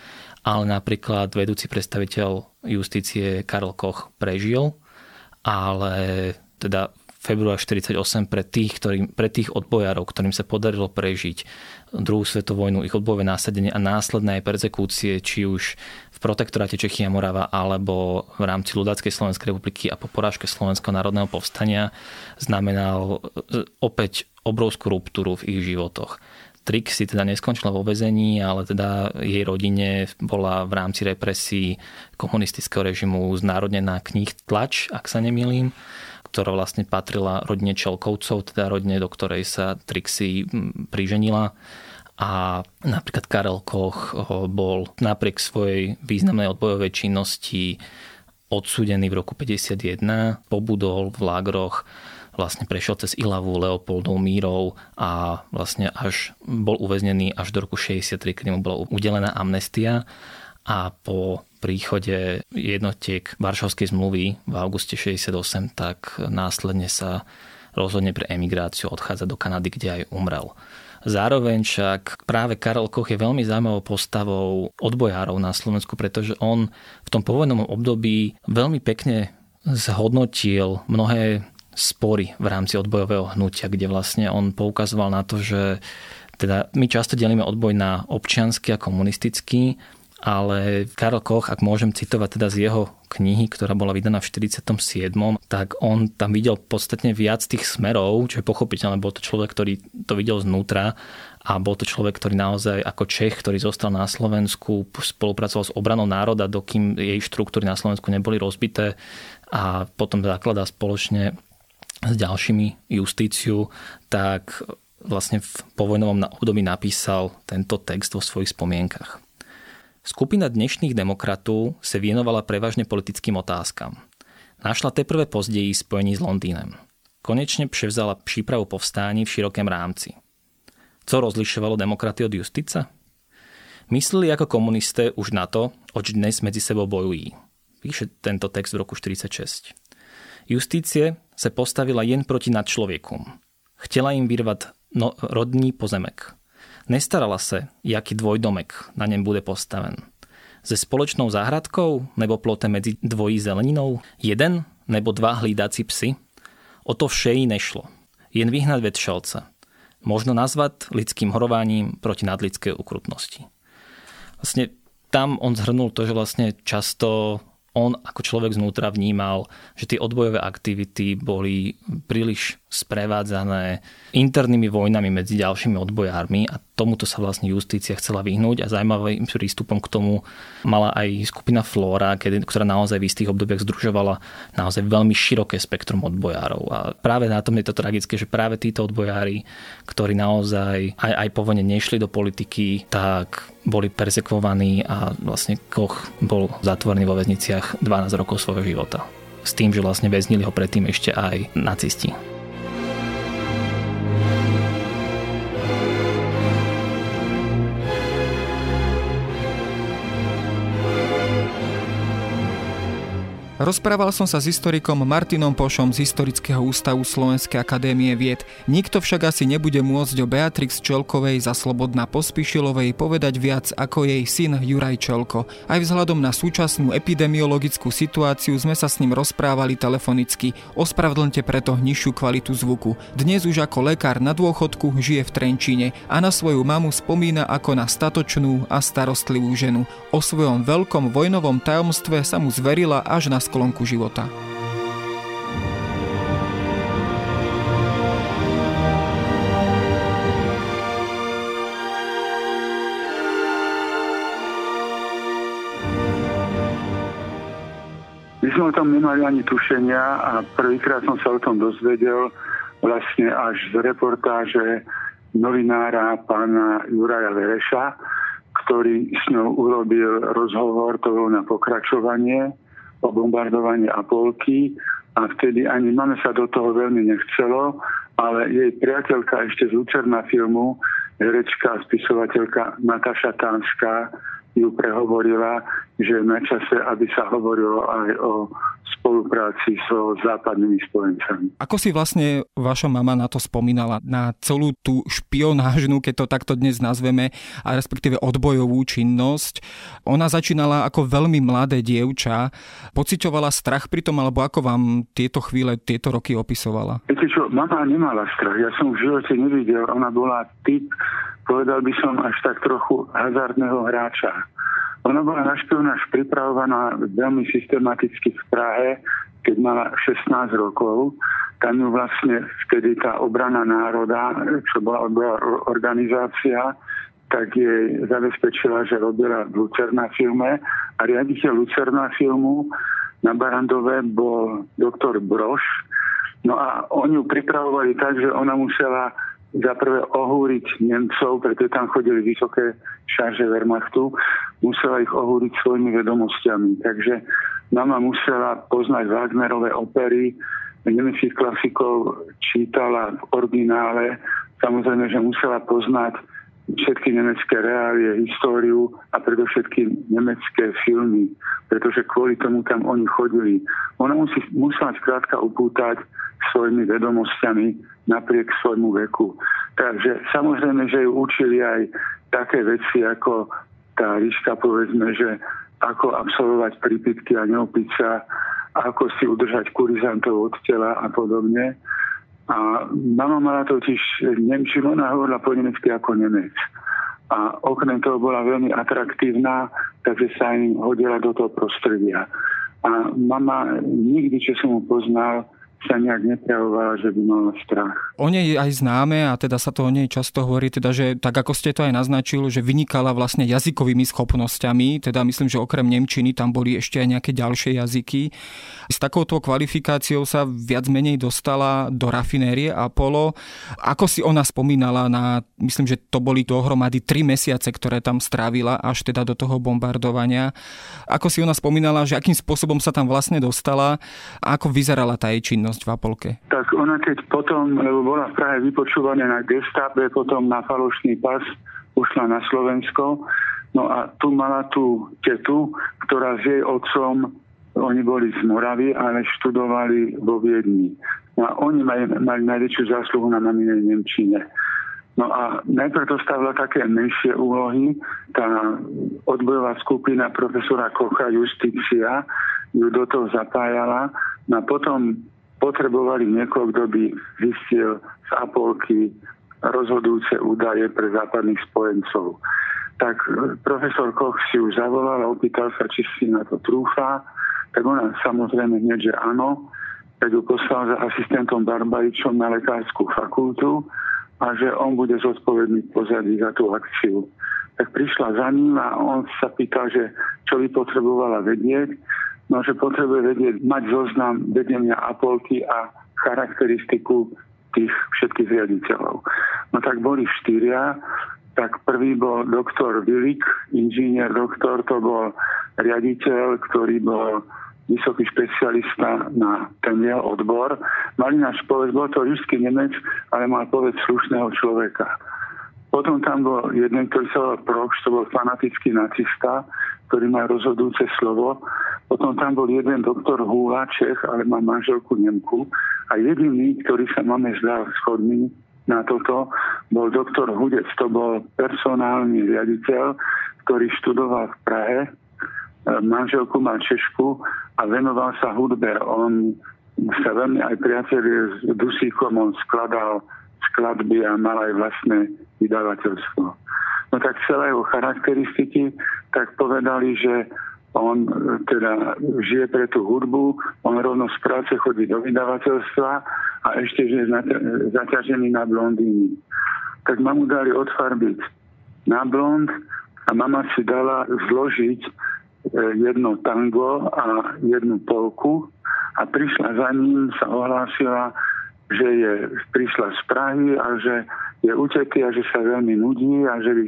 Ale napríklad vedúci predstaviteľ justície Karol Koch prežil ale teda február 48 pre tých, ktorým, pre tých odbojárov, ktorým sa podarilo prežiť druhú svetovú vojnu, ich odbojové násadenie a následné aj perzekúcie, či už v protektoráte Čechy a Morava alebo v rámci ľudáckej Slovenskej republiky a po porážke Slovenského národného povstania znamenal opäť obrovskú ruptúru v ich životoch. Trixie teda neskončila vo vezení, ale teda jej rodine bola v rámci represí komunistického režimu znárodnená knih Tlač, ak sa nemýlim ktorá vlastne patrila rodine Čelkovcov, teda rodine, do ktorej sa Trixie priženila. A napríklad Karel Koch bol napriek svojej významnej odbojovej činnosti odsúdený v roku 51, pobudol v lágroch vlastne prešiel cez Ilavu, Leopoldov, Mírov a vlastne až bol uväznený až do roku 63, kedy mu bola udelená amnestia a po príchode jednotiek Varšavskej zmluvy v auguste 68, tak následne sa rozhodne pre emigráciu odchádza do Kanady, kde aj umrel. Zároveň však práve Karel Koch je veľmi zaujímavou postavou odbojárov na Slovensku, pretože on v tom povojnom období veľmi pekne zhodnotil mnohé spory v rámci odbojového hnutia, kde vlastne on poukazoval na to, že teda my často delíme odboj na občiansky a komunistický, ale Karel Koch, ak môžem citovať teda z jeho knihy, ktorá bola vydaná v 47., tak on tam videl podstatne viac tých smerov, čo je pochopiteľné, bol to človek, ktorý to videl znútra a bol to človek, ktorý naozaj ako Čech, ktorý zostal na Slovensku, spolupracoval s obranou národa, dokým jej štruktúry na Slovensku neboli rozbité a potom zakladá spoločne s ďalšími justíciu, tak vlastne v povojnovom období napísal tento text vo svojich spomienkach. Skupina dnešných demokratů se věnovala prevažne politickým otázkam. Našla teprve později spojení s Londýnem. Konečne převzala přípravu povstání v širokém rámci. Co rozlišovalo demokraty od justice? Mysleli ako komunisté už na to, oč dnes medzi sebou bojují. Píše tento text v roku 46. Justície se postavila jen proti nadčloviekom. Chtela im vyrvať no, rodný pozemek. Nestarala se, jaký dvojdomek na ňem bude postaven. Se spoločnou záhradkou nebo plotem medzi dvojí zeleninou? Jeden nebo dva hlídací psy? O to vše nešlo. Jen vyhnať vetšelca. možno nazvať lidským horovaním proti nadlidskej ukrutnosti. Vlastne tam on zhrnul to, že vlastne často on ako človek znútra vnímal, že tie odbojové aktivity boli príliš sprevádzané internými vojnami medzi ďalšími odbojármi a tomuto sa vlastne justícia chcela vyhnúť a zaujímavým prístupom k tomu mala aj skupina kedy, ktorá naozaj v istých obdobiach združovala naozaj veľmi široké spektrum odbojárov. A práve na tom je to tragické, že práve títo odbojári, ktorí naozaj aj, aj po vojne nešli do politiky, tak boli persekvovaní a vlastne Koch bol zatvorený vo väzniciach 12 rokov svojho života. S tým, že vlastne väznili ho predtým ešte aj nacisti. Rozprával som sa s historikom Martinom Pošom z Historického ústavu Slovenskej akadémie vied. Nikto však asi nebude môcť o Beatrix Čelkovej za Slobodná Pospišilovej povedať viac ako jej syn Juraj Čelko. Aj vzhľadom na súčasnú epidemiologickú situáciu sme sa s ním rozprávali telefonicky. Ospravedlňte preto nižšiu kvalitu zvuku. Dnes už ako lekár na dôchodku žije v Trenčíne a na svoju mamu spomína ako na statočnú a starostlivú ženu. O svojom veľkom vojnovom tajomstve sa mu zverila až na sklonku života. My sme o tom nemali ani tušenia a prvýkrát som sa o tom dozvedel vlastne až z reportáže novinára pána Juraja Vereša, ktorý s ňou urobil rozhovor, to bolo na pokračovanie o bombardovanie Apolky a vtedy ani máme sa do toho veľmi nechcelo, ale jej priateľka ešte z Lucerna filmu, herečka a spisovateľka Nataša Tánska ju prehovorila, že na čase, aby sa hovorilo aj o spolupráci so západnými spojencami. Ako si vlastne vaša mama na to spomínala, na celú tú špionážnu, keď to takto dnes nazveme, a respektíve odbojovú činnosť? Ona začínala ako veľmi mladé dievča. Pocitovala strach pri tom, alebo ako vám tieto chvíle, tieto roky opisovala? Viete čo, mama nemala strach. Ja som v živote nevidel. Ona bola typ, povedal by som, až tak trochu hazardného hráča ona bola na špionáž pripravovaná veľmi systematicky v Prahe, keď mala 16 rokov. Tam ju vlastne vtedy tá obrana národa, čo bola organizácia, tak jej zabezpečila, že robila v Lucerna filme a riaditeľ Lucerna filmu na Barandové bol doktor Broš. No a oni ju pripravovali tak, že ona musela za prvé ohúriť Nemcov, pretože tam chodili vysoké šarže Wehrmachtu, musela ich ohúriť svojimi vedomosťami. Takže mama musela poznať Wagnerové opery, nemeckých klasikov čítala v originále, samozrejme, že musela poznať všetky nemecké reálie, históriu a predovšetkým nemecké filmy, pretože kvôli tomu tam oni chodili. Ona musí, musela skrátka upútať svojimi vedomosťami napriek svojmu veku. Takže samozrejme, že ju učili aj také veci ako tá ríška, povedzme, že ako absolvovať prípitky a neopiť ako si udržať kurizantov od tela a podobne. A mama mala totiž Nemčinu, ona hovorila po nemecky ako Nemec. A okrem toho bola veľmi atraktívna, takže sa im hodila do toho prostredia. A mama nikdy, čo som mu poznal, sa nejak neprejavovala, že by mala strach. O nej aj známe a teda sa to o nej často hovorí, teda, že tak ako ste to aj naznačil, že vynikala vlastne jazykovými schopnosťami, teda myslím, že okrem Nemčiny tam boli ešte aj nejaké ďalšie jazyky. S takouto kvalifikáciou sa viac menej dostala do rafinérie Apollo. Ako si ona spomínala na, myslím, že to boli dohromady tri mesiace, ktoré tam strávila až teda do toho bombardovania. Ako si ona spomínala, že akým spôsobom sa tam vlastne dostala a ako vyzerala tá jej činnosť? Činnosť v Apolke? Tak ona keď potom, lebo bola v Prahe vypočúvaná na gestape, potom na falošný pas ušla na Slovensko. No a tu mala tú tetu, ktorá s jej otcom, oni boli z Moravy, ale študovali vo Viedni. No a oni mali, mali najväčšiu zásluhu na maminej Nemčine. No a najprv dostávala také menšie úlohy. Tá odbojová skupina profesora Kocha Justícia ju do toho zapájala. No a potom potrebovali niekoho, kto by zistil z Apolky rozhodujúce údaje pre západných spojencov. Tak profesor Koch si už zavolal a opýtal sa, či si na to trúfa. Tak ona samozrejme hneď, že áno. Tak ju poslal za asistentom Barbaričom na lekárskú fakultu a že on bude zodpovedný pozadí za tú akciu. Tak prišla za ním a on sa pýtal, že čo by potrebovala vedieť. No, že potrebuje vedieť, mať zoznam vedenia Apolky a charakteristiku tých všetkých riaditeľov. No tak boli štyria, tak prvý bol doktor Vilik, inžinier doktor, to bol riaditeľ, ktorý bol vysoký špecialista na ten jeho odbor. Mali náš povedz, bol to ríšský Nemec, ale mal povedz slušného človeka. Potom tam bol jeden, ktorý sa to bol fanatický nacista, ktorý má rozhodujúce slovo. Potom tam bol jeden doktor Húla, Čech, ale má manželku Nemku. A jediný, ktorý sa máme zdal schodný na toto, bol doktor Hudec, to bol personálny riaditeľ, ktorý študoval v Prahe, e, manželku má Češku a venoval sa hudbe. On sa veľmi aj priateľ s Dusíkom, on skladal skladby a mal aj vlastné vydavateľstvo. No tak celé jeho charakteristiky tak povedali, že on e, teda žije pre tú hudbu, on rovno z práce chodí do vydavateľstva a ešte, že je zaťažený na blondíny. Tak mamu dali odfarbiť na blond a mama si dala zložiť e, jedno tango a jednu polku a prišla za ním, sa ohlásila, že je, prišla z Prahy a že je uteký a že sa veľmi nudí a že by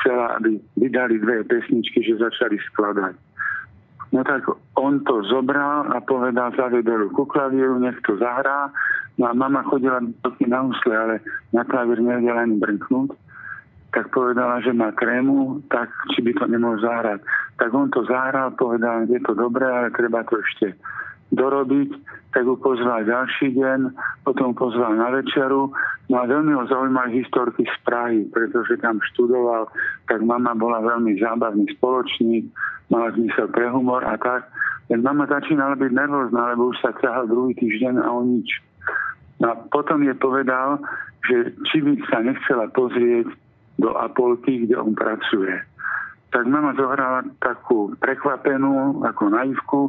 chcela, aby vydali dve pesničky, že začali skladať. No tak on to zobral a povedal, zavedol ku klavíru, nech to zahrá. No a mama chodila na úsle, ale na klavír nevedela ani brnknúť. Tak povedala, že má krému, tak či by to nemohol zahrať. Tak on to zahral, povedal, je to dobré, ale treba to ešte dorobiť, tak ho pozval ďalší deň, potom pozval na večeru. No a veľmi ho zaujímali historky z Prahy, pretože tam študoval, tak mama bola veľmi zábavný spoločník, mala zmysel pre humor a tak. Len mama začínala byť nervózna, lebo už sa ťahal druhý týždeň a o nič. No a potom je povedal, že či by sa nechcela pozrieť do Apolky, kde on pracuje tak mama zohrala takú prekvapenú, ako naivku,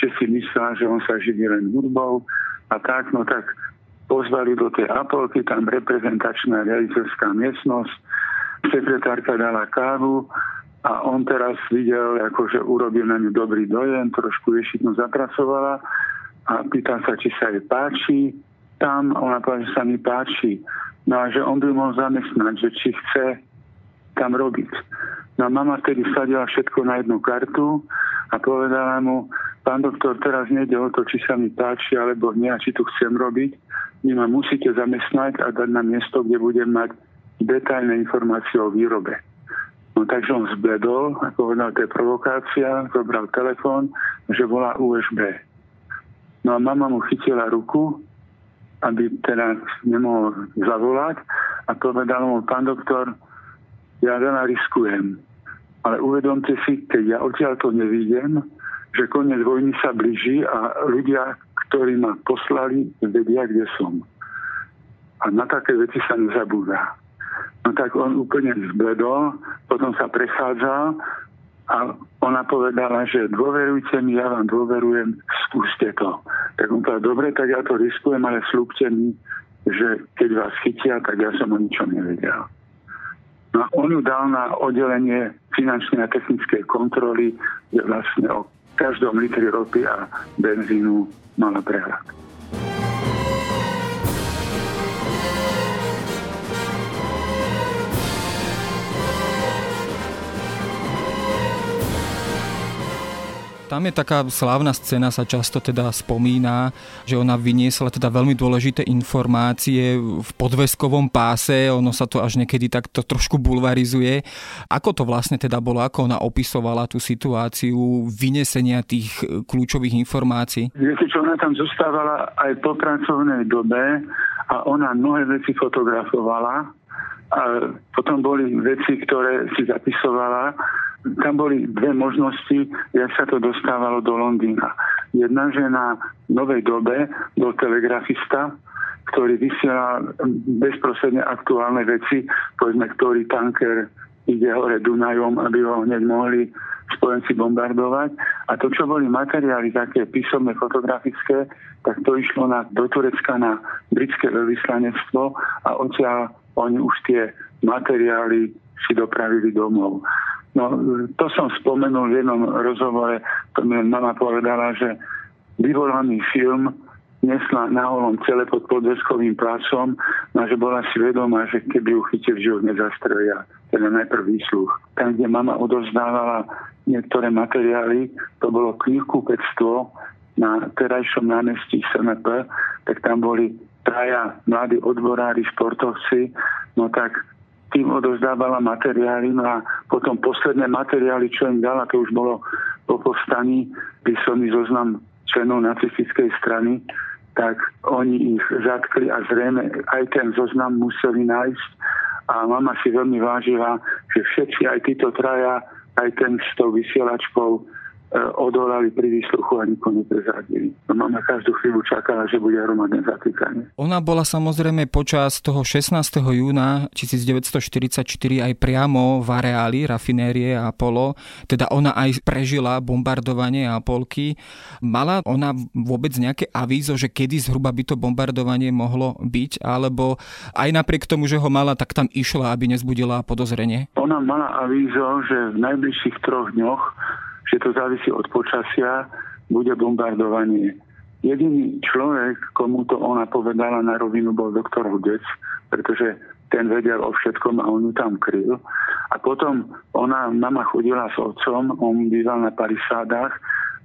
že si myslela, že on sa živí len hudbou a tak, no tak pozvali do tej Apolky, tam reprezentačná riaditeľská miestnosť, sekretárka dala kávu a on teraz videl, akože urobil na ňu dobrý dojem, trošku ješitno zapracovala a pýtal sa, či sa jej páči. Tam ona povedala, že sa mi páči. No a že on by mohol zamestnať, že či chce tam robiť. No a mama vtedy vsadila všetko na jednu kartu a povedala mu, pán doktor, teraz nejde o to, či sa mi páči alebo nie, či tu chcem robiť. Vy ma musíte zamestnať a dať na miesto, kde budem mať detailné informácie o výrobe. No takže on zbledol, ako povedal, to je provokácia, zobral telefón, že volá USB. No a mama mu chytila ruku, aby teda nemohol zavolať a povedal mu, pán doktor, ja veľa riskujem. Ale uvedomte si, keď ja odtiaľ to nevidím, že koniec vojny sa blíži a ľudia, ktorí ma poslali, vedia, kde som. A na také veci sa nezabúda. No tak on úplne zbledol, potom sa prechádzal a ona povedala, že dôverujte mi, ja vám dôverujem, skúste to. Tak on povedal, dobre, tak ja to riskujem, ale slúbte mi, že keď vás chytia, tak ja som o ničom nevedel. No on ju dal na oddelenie finančnej a technickej kontroly, kde vlastne o každom litri ropy a benzínu mala prehľad. Tam je taká slávna scéna, sa často teda spomína, že ona vyniesla teda veľmi dôležité informácie v podveskovom páse, ono sa to až niekedy takto trošku bulvarizuje. Ako to vlastne teda bolo, ako ona opisovala tú situáciu vynesenia tých kľúčových informácií? Viete čo, ona tam zostávala aj po pracovnej dobe a ona mnohé veci fotografovala a potom boli veci, ktoré si zapisovala tam boli dve možnosti, jak sa to dostávalo do Londýna. Jedna, že na novej dobe bol telegrafista, ktorý vysiela bezprostredne aktuálne veci, povedzme, ktorý tanker ide hore Dunajom, aby ho hneď mohli spojenci bombardovať. A to, čo boli materiály také písomné, fotografické, tak to išlo na, do Turecka na britské veľvyslanectvo a odtiaľ oni už tie materiály si dopravili domov. No, to som spomenul v jednom rozhovore, to mi mama povedala, že vyvolaný film nesla na holom celé pod podveskovým plácom, no že bola si vedomá, že keby ju chytil, ju nezastrelia. Teda najprv výsluch. Tam, kde mama odozdávala niektoré materiály, to bolo knihkúpectvo na terajšom námestí SNP, tak tam boli traja mladí odborári, športovci, no tak tým odozdávala materiály, no a potom posledné materiály, čo im dala, to už bolo po povstaní, písomný zoznam členov nacistickej strany, tak oni ich zatkli a zrejme aj ten zoznam museli nájsť. A mama si veľmi vážila, že všetci, aj títo traja, aj ten s tou vysielačkou, odolali pri výsluchu a nikomu neprezradili. No mama každú chvíľu čakala, že bude hromadné zatýkanie. Ona bola samozrejme počas toho 16. júna 1944 aj priamo v areáli rafinérie Apollo, teda ona aj prežila bombardovanie Apolky. Mala ona vôbec nejaké avízo, že kedy zhruba by to bombardovanie mohlo byť, alebo aj napriek tomu, že ho mala, tak tam išla, aby nezbudila podozrenie? Ona mala avízo, že v najbližších troch dňoch že to závisí od počasia, bude bombardovanie. Jediný človek, komu to ona povedala na rovinu, bol doktor Hudec, pretože ten vedel o všetkom a on ju tam kryl. A potom ona, mama chodila s otcom, on býval na parisádach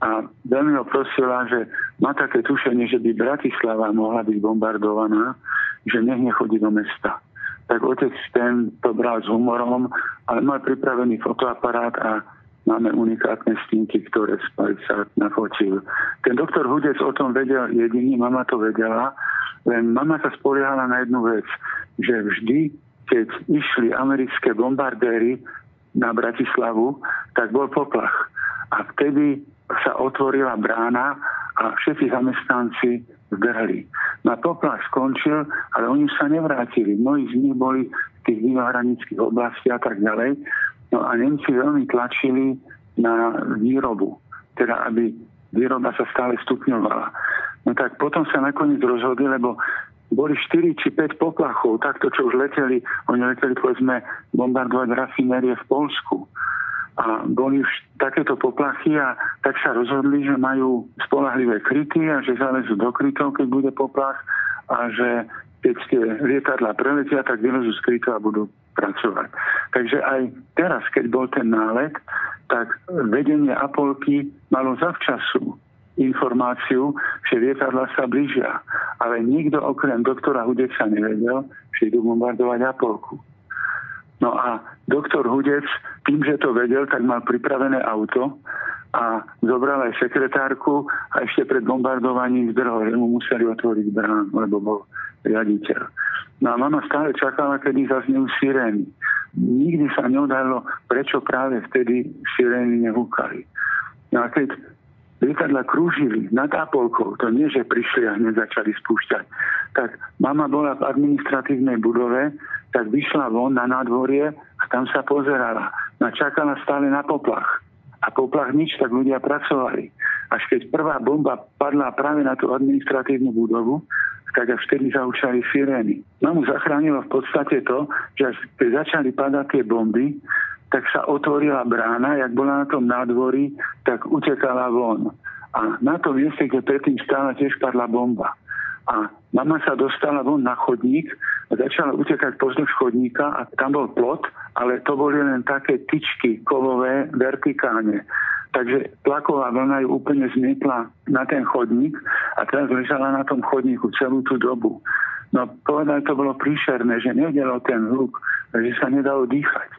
a veľmi ho prosila, že má také tušenie, že by Bratislava mohla byť bombardovaná, že nech nechodí do mesta. Tak otec ten to bral s humorom, ale mal pripravený fotoaparát a Máme unikátne stinky, ktoré sa nafotil. Ten doktor Hudec o tom vedel jediný, mama to vedela, len mama sa spoliehala na jednu vec, že vždy, keď išli americké bombardéry na Bratislavu, tak bol poplach. A vtedy sa otvorila brána a všetci zamestnanci zdrhli. Na poplach skončil, ale oni sa nevrátili. Mnohí z nich boli v tých vinohranických oblastiach a tak ďalej. No a Nemci veľmi tlačili na výrobu, teda aby výroba sa stále stupňovala. No tak potom sa nakoniec rozhodli, lebo boli 4 či 5 poplachov, takto čo už leteli, oni leteli povedzme bombardovať rafinérie v Polsku. A boli už takéto poplachy a tak sa rozhodli, že majú spolahlivé kryty a že zalezú do krytov, keď bude poplach a že keď tie lietadla preletia, tak vylezú z krytov a budú pracovať. Takže aj teraz, keď bol ten nálet, tak vedenie Apolky malo zavčasu informáciu, že lietadla sa blížia. Ale nikto okrem doktora Hudeca nevedel, že idú bombardovať Apolku. No a doktor Hudec, tým, že to vedel, tak mal pripravené auto a zobral aj sekretárku a ešte pred bombardovaním zdrhol, že mu museli otvoriť brán, lebo bol riaditeľ. No a mama stále čakala, kedy zaznejú sirény. Nikdy sa neodhalo, prečo práve vtedy sirény nehúkali. No a keď lietadla krúžili nad Apolkou, to nie, že prišli a hneď začali spúšťať, tak mama bola v administratívnej budove, tak vyšla von na nádvorie a tam sa pozerala. No čakala stále na poplach. A poplach nič, tak ľudia pracovali. Až keď prvá bomba padla práve na tú administratívnu budovu, tak až vtedy zaučali sirény. Mamu zachránilo v podstate to, že až keď začali padať tie bomby, tak sa otvorila brána, jak bola na tom nádvorí, tak utekala von. A na tom mieste, kde predtým stála, tiež padla bomba. A mama sa dostala von na chodník a začala utekať pozdĺž chodníka a tam bol plot, ale to boli len také tyčky kovové vertikálne. Takže tlaková vlna ju úplne zmietla na ten chodník a teraz ležala na tom chodníku celú tú dobu. No povedal, to bolo príšerné, že nevedelo ten hluk, že sa nedalo dýchať.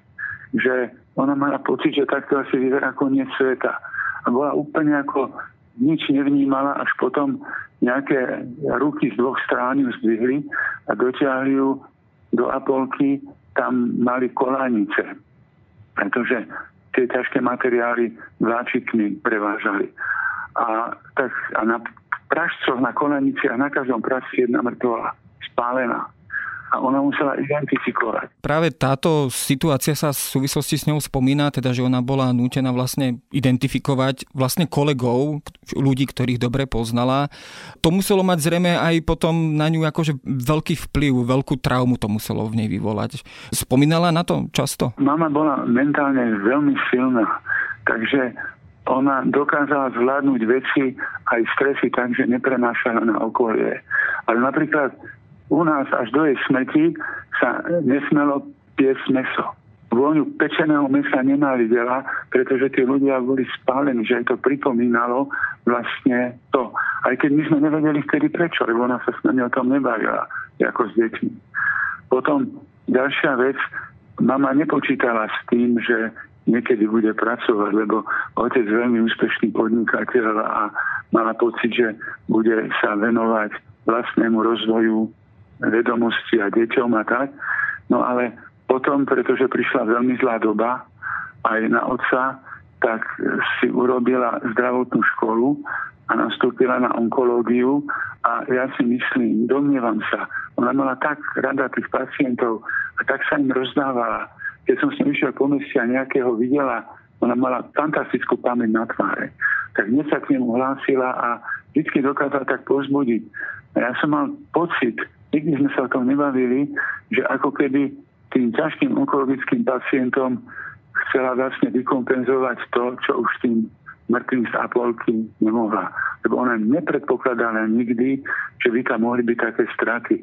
Že ona mala pocit, že takto asi vyzerá koniec sveta. A bola úplne ako nič nevnímala, až potom nejaké ruky z dvoch strán ju zdvihli a dotiahli ju do Apolky, tam mali kolanice. Pretože tie ťažké materiály vláčikmi prevážali. A, tak, a na pražcoch, na koleniciach, na každom pražci jedna mŕtvola. spálená a ona musela identifikovať. Práve táto situácia sa v súvislosti s ňou spomína, teda že ona bola nútená vlastne identifikovať vlastne kolegov, ľudí, ktorých dobre poznala. To muselo mať zrejme aj potom na ňu akože veľký vplyv, veľkú traumu to muselo v nej vyvolať. Spomínala na to často? Mama bola mentálne veľmi silná, takže ona dokázala zvládnuť veci aj stresy tak, že neprenášala na okolie. Ale napríklad u nás až do jej smrti sa nesmelo piesť meso. Vôňu pečeného mesa nemali veľa, pretože tí ľudia boli spálení, že aj to pripomínalo vlastne to. Aj keď my sme nevedeli vtedy prečo, lebo ona sa s nami o tom nebavila, ako s deťmi. Potom ďalšia vec, mama nepočítala s tým, že niekedy bude pracovať, lebo otec veľmi úspešný podnikateľ a mala pocit, že bude sa venovať vlastnému rozvoju vedomosti a deťom a tak. No ale potom, pretože prišla veľmi zlá doba aj na otca, tak si urobila zdravotnú školu a nastúpila na onkológiu a ja si myslím, domnievam sa, ona mala tak rada tých pacientov a tak sa im rozdávala. Keď som s ním išiel po meste a nejakého videla, ona mala fantastickú pamäť na tváre. Tak dnes sa k nemu hlásila a vždy dokázala tak pozbudiť. A ja som mal pocit, nikdy sme sa o tom nebavili, že ako keby tým ťažkým onkologickým pacientom chcela vlastne vykompenzovať to, čo už tým mŕtvým z Apolky nemohla. Lebo ona nepredpokladala nikdy, že by tam mohli byť také straty.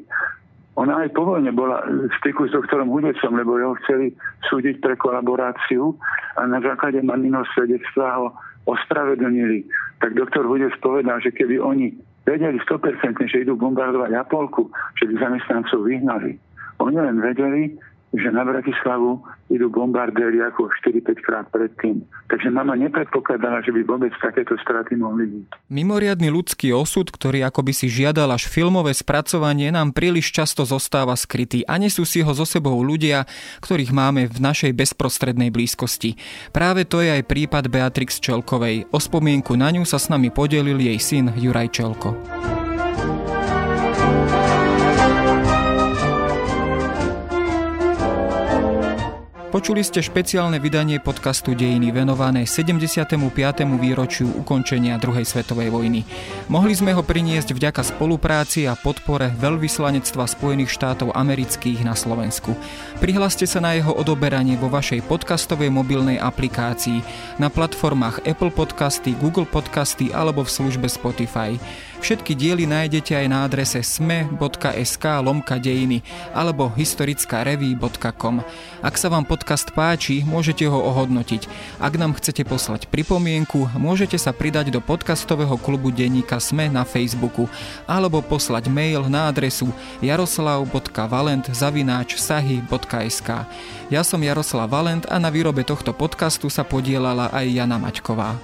Ona aj po bola v styku s doktorom Hudecom, lebo jeho chceli súdiť pre kolaboráciu a na základe mamino svedectva ho ospravedlnili. Tak doktor Hudec povedal, že keby oni vedeli 100%, že idú bombardovať Apolku, že by zamestnancov vyhnali. Oni len vedeli, že na Bratislavu idú bombardéri ako 4-5 krát predtým. Takže mama nepredpokladala, že by vôbec takéto straty mohli byť. Mimoriadný ľudský osud, ktorý akoby si žiadal až filmové spracovanie, nám príliš často zostáva skrytý a nesú si ho so sebou ľudia, ktorých máme v našej bezprostrednej blízkosti. Práve to je aj prípad Beatrix Čelkovej. O spomienku na ňu sa s nami podelil jej syn Juraj Čelko. Počuli ste špeciálne vydanie podcastu Dejiny venované 75. výročiu ukončenia druhej svetovej vojny. Mohli sme ho priniesť vďaka spolupráci a podpore Veľvyslanectva Spojených štátov amerických na Slovensku. Prihláste sa na jeho odoberanie vo vašej podcastovej mobilnej aplikácii na platformách Apple Podcasty, Google Podcasty alebo v službe Spotify. Všetky diely nájdete aj na adrese sme.sk lomka dejiny alebo historickareví.com. Ak sa vám podcast páči, môžete ho ohodnotiť. Ak nám chcete poslať pripomienku, môžete sa pridať do podcastového klubu denníka Sme na Facebooku alebo poslať mail na adresu jaroslav.valent sahy.sk. Ja som Jaroslav Valent a na výrobe tohto podcastu sa podielala aj Jana Maťková.